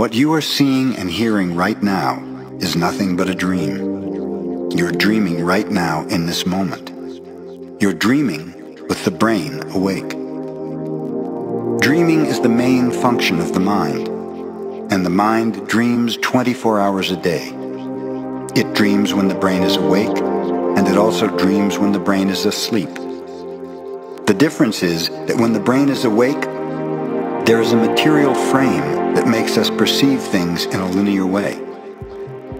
What you are seeing and hearing right now is nothing but a dream. You're dreaming right now in this moment. You're dreaming with the brain awake. Dreaming is the main function of the mind, and the mind dreams 24 hours a day. It dreams when the brain is awake, and it also dreams when the brain is asleep. The difference is that when the brain is awake, there is a material frame that makes us perceive things in a linear way.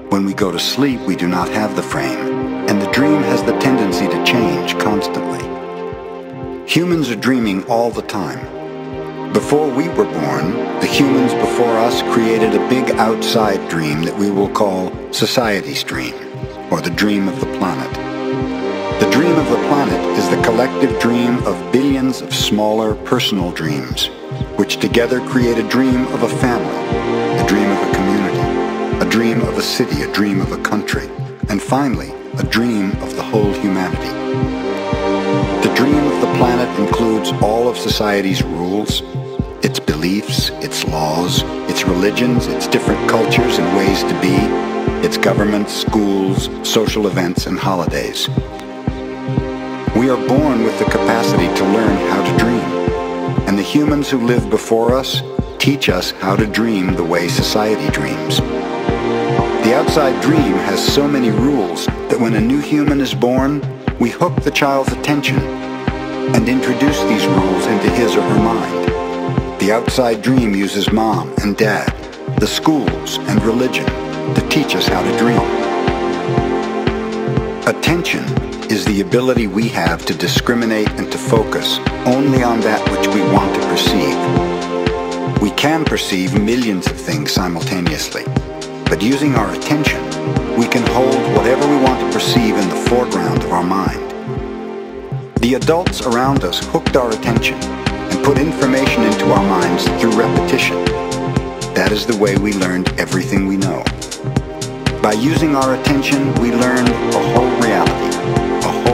When we go to sleep, we do not have the frame, and the dream has the tendency to change constantly. Humans are dreaming all the time. Before we were born, the humans before us created a big outside dream that we will call society's dream, or the dream of the planet. The dream of the planet is the collective dream of billions of smaller personal dreams, which together create a dream of a family, a dream of a community, a dream of a city, a dream of a country, and finally, a dream of the whole humanity. The dream of the planet includes all of society's rules, its beliefs, its laws, its religions, its different cultures and ways to be, its governments, schools, social events, and holidays. We are born with the capacity to learn how to dream, and the humans who lived before us teach us how to dream the way society dreams. The outside dream has so many rules that when a new human is born, we hook the child's attention and introduce these rules into his or her mind. The outside dream uses mom and dad, the schools, and religion to teach us how to dream. Attention is the ability we have to discriminate and to focus only on that which we want to perceive. We can perceive millions of things simultaneously, but using our attention, we can hold whatever we want to perceive in the foreground of our mind. The adults around us hooked our attention and put information into our minds through repetition. That is the way we learned everything we know. By using our attention, we learned a whole reality,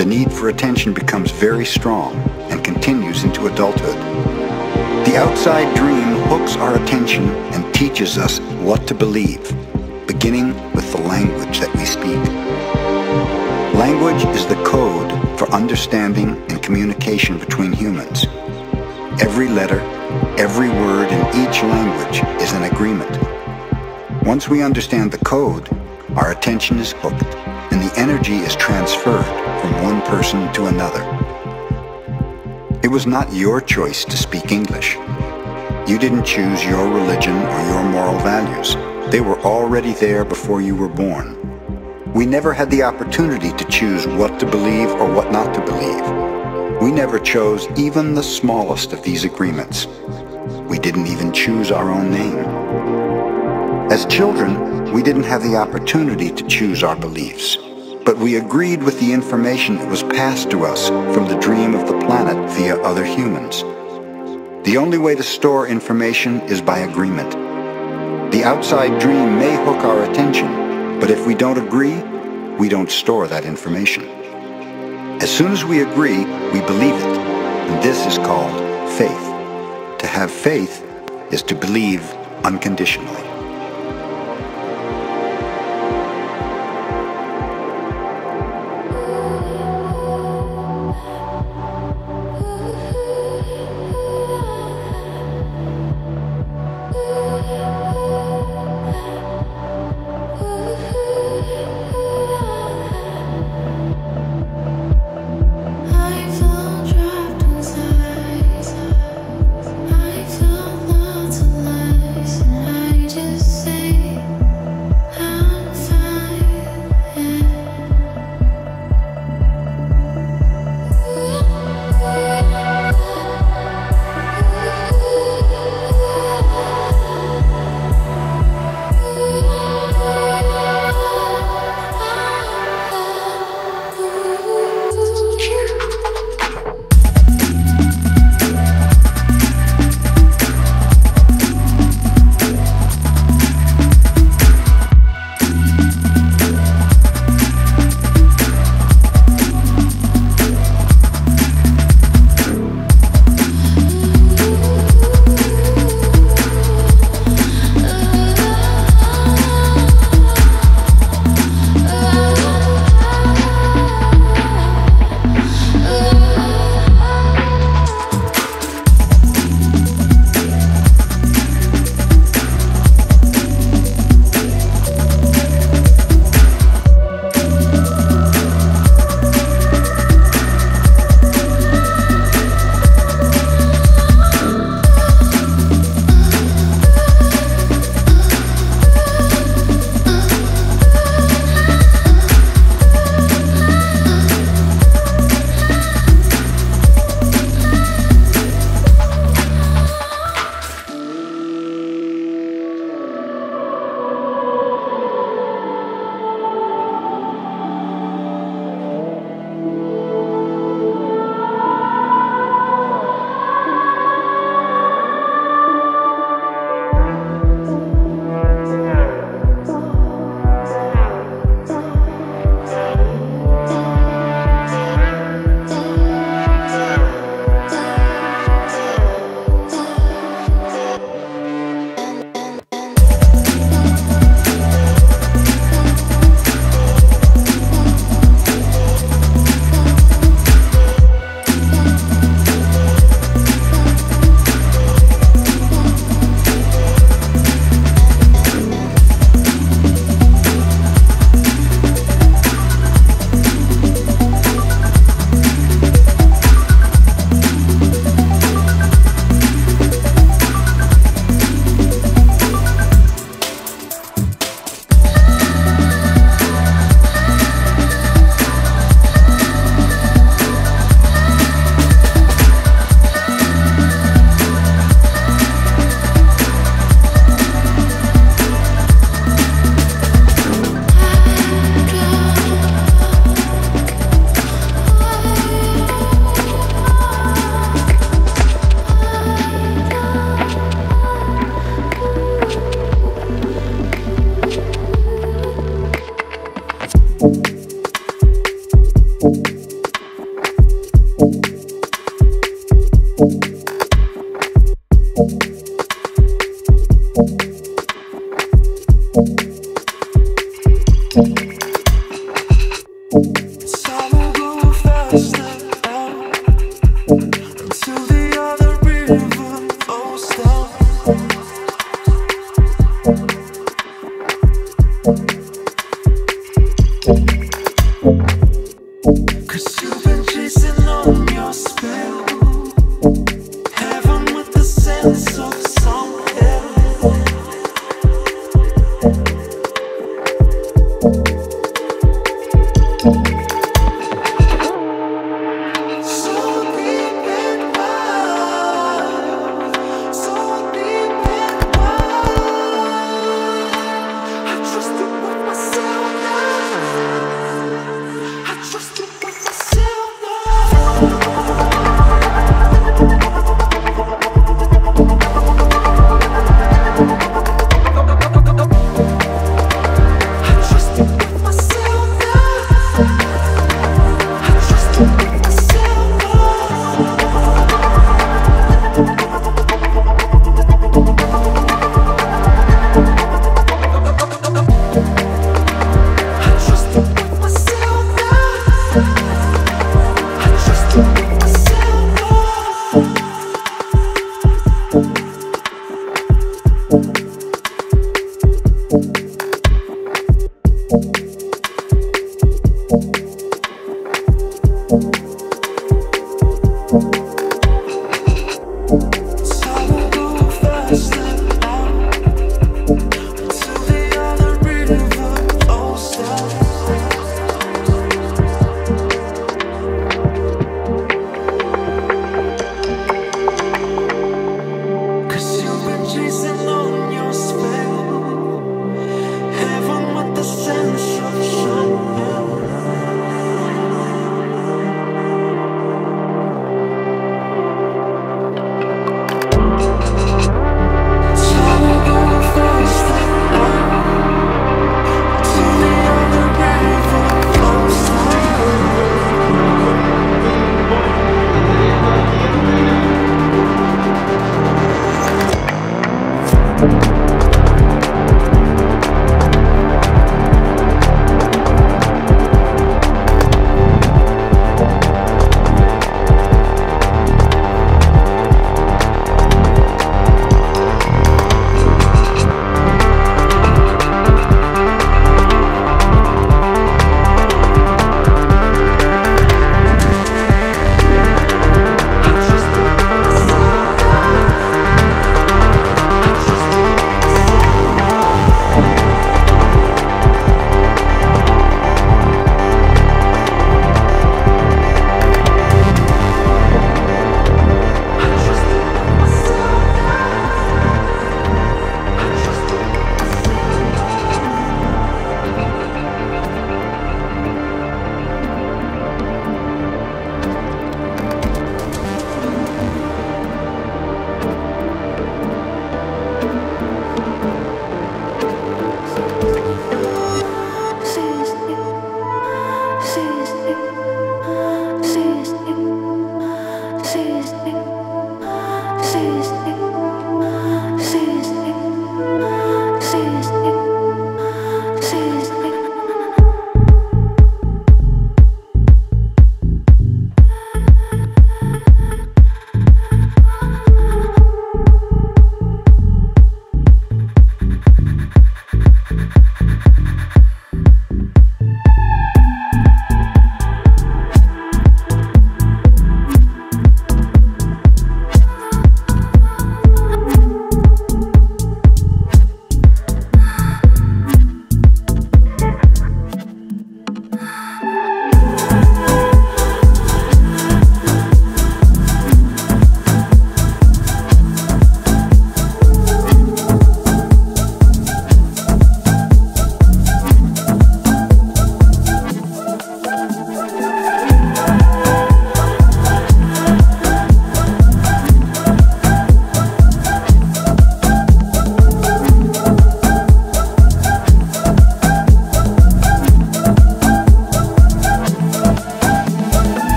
The need for attention becomes very strong and continues into adulthood. The outside dream hooks our attention and teaches us what to believe, beginning with the language that we speak. Language is the code for understanding and communication between humans. Every letter, every word in each language is an agreement. Once we understand the code, our attention is hooked and the energy is transferred from one person to another. It was not your choice to speak English. You didn't choose your religion or your moral values. They were already there before you were born. We never had the opportunity to choose what to believe or what not to believe. We never chose even the smallest of these agreements. We didn't even choose our own name. As children, we didn't have the opportunity to choose our beliefs, but we agreed with the information that was passed to us from the dream of the planet via other humans. The only way to store information is by agreement. The outside dream may hook our attention, but if we don't agree, we don't store that information. As soon as we agree, we believe it, and this is called faith. To have faith is to believe unconditionally.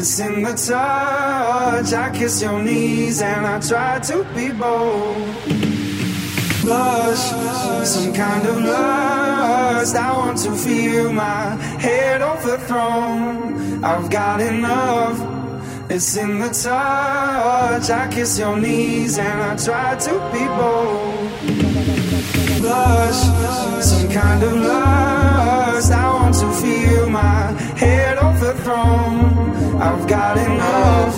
It's in the touch. I kiss your knees and I try to be bold. Blush, some kind of lust. I want to feel my head throne. I've got enough. It's in the touch. I kiss your knees and I try to be bold. Blush, some kind of lust. I want to feel my head throne. I've got enough.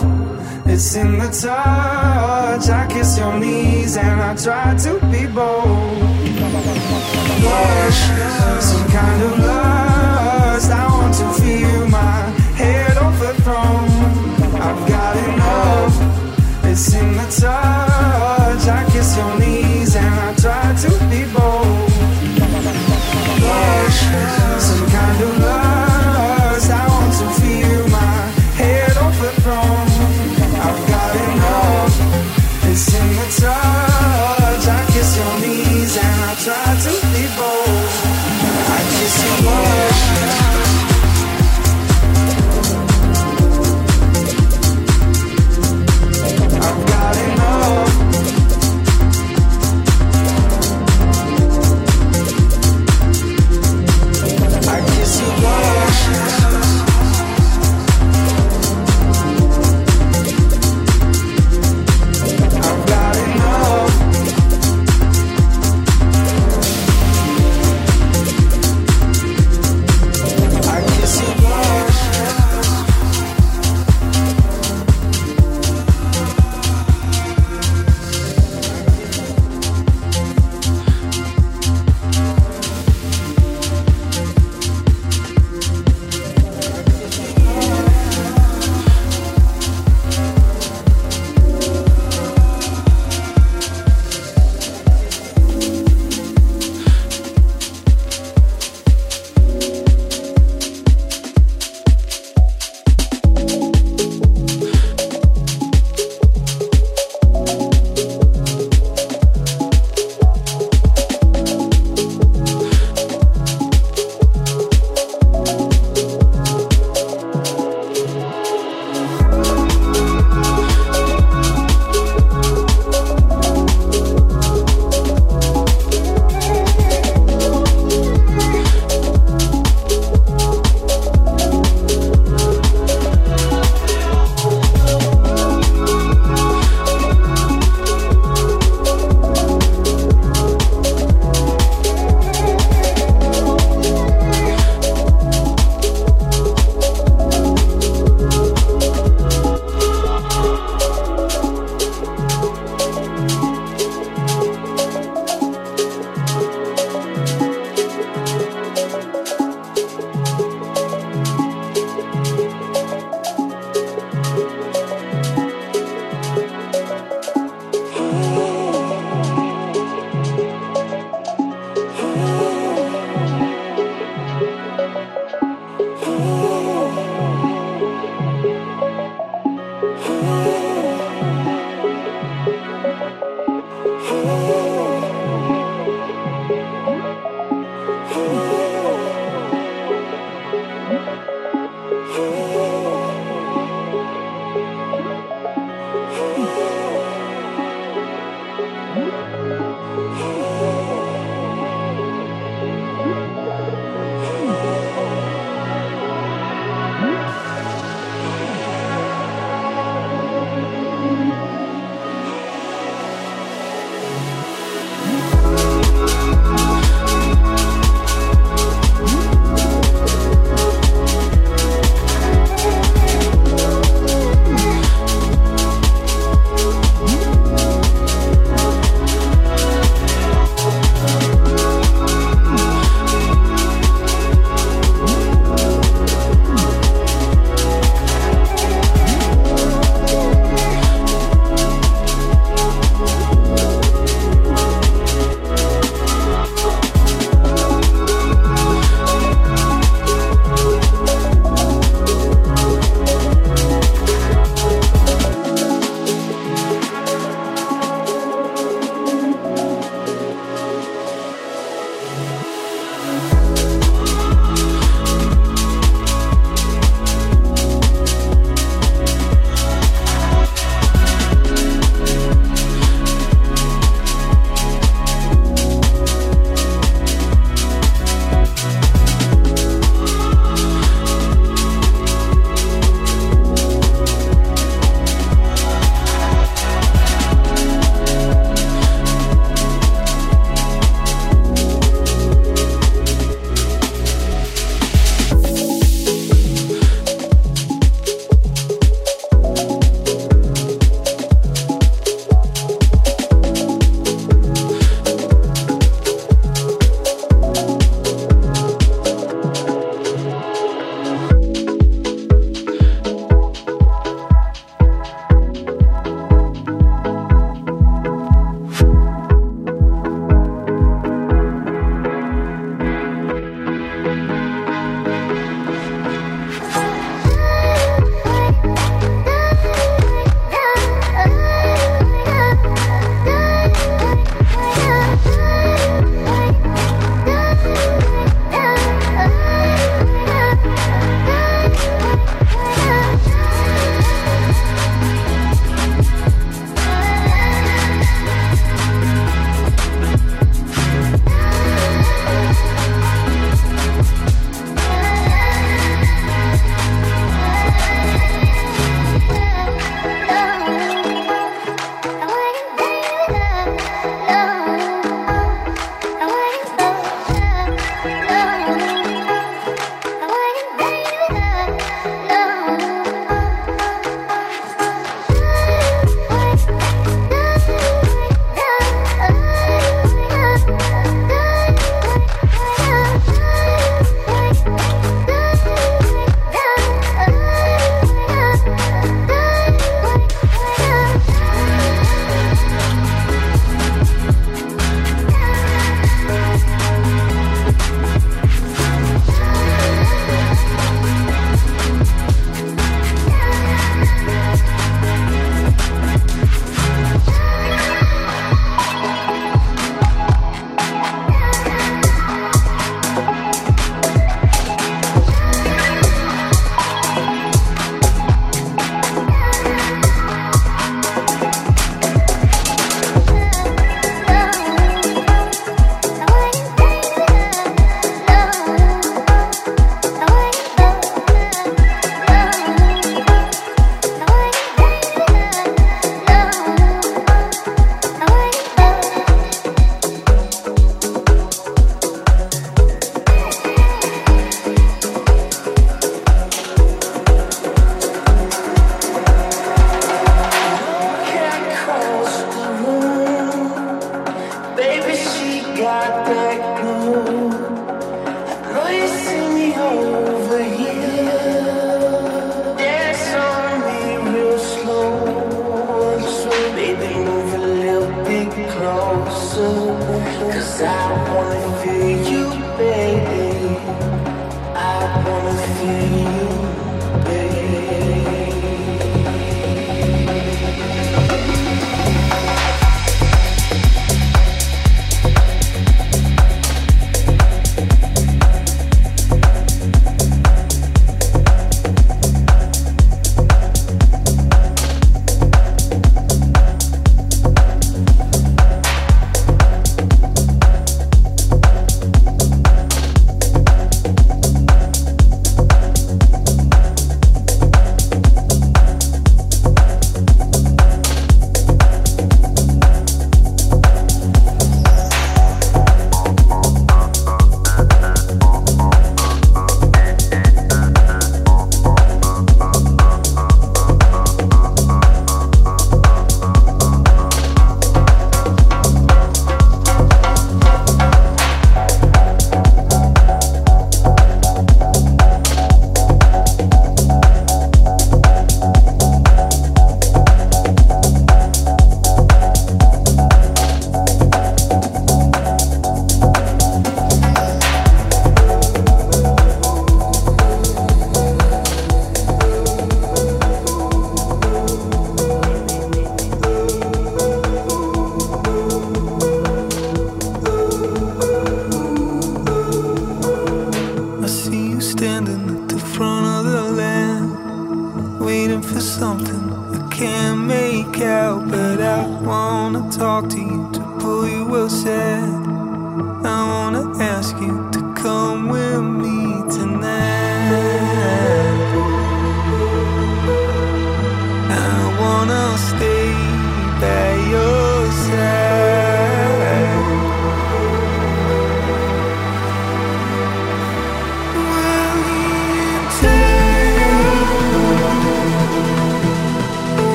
It's in the touch. I kiss your knees and I try to be bold. Some kind of lust. I want to feel my head throne. I've got enough. It's in the touch. I kiss your knees and I try to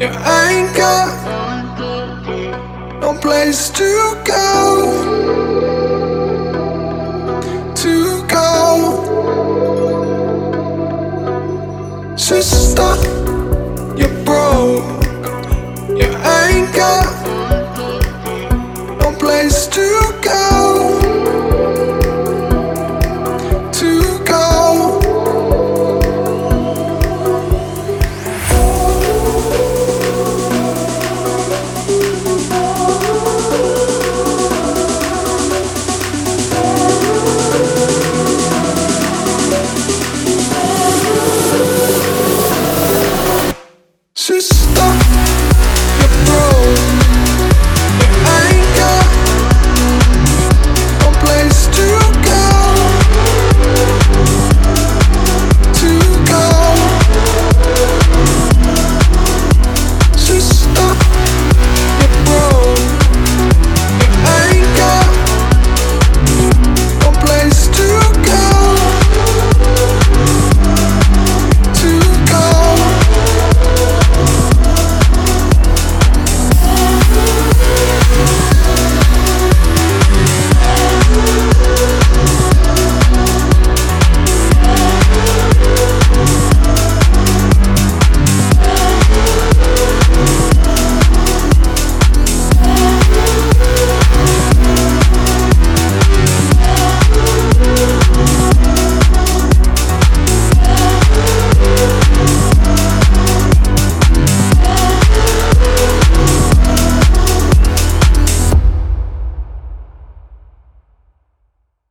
You ain't got no place to go.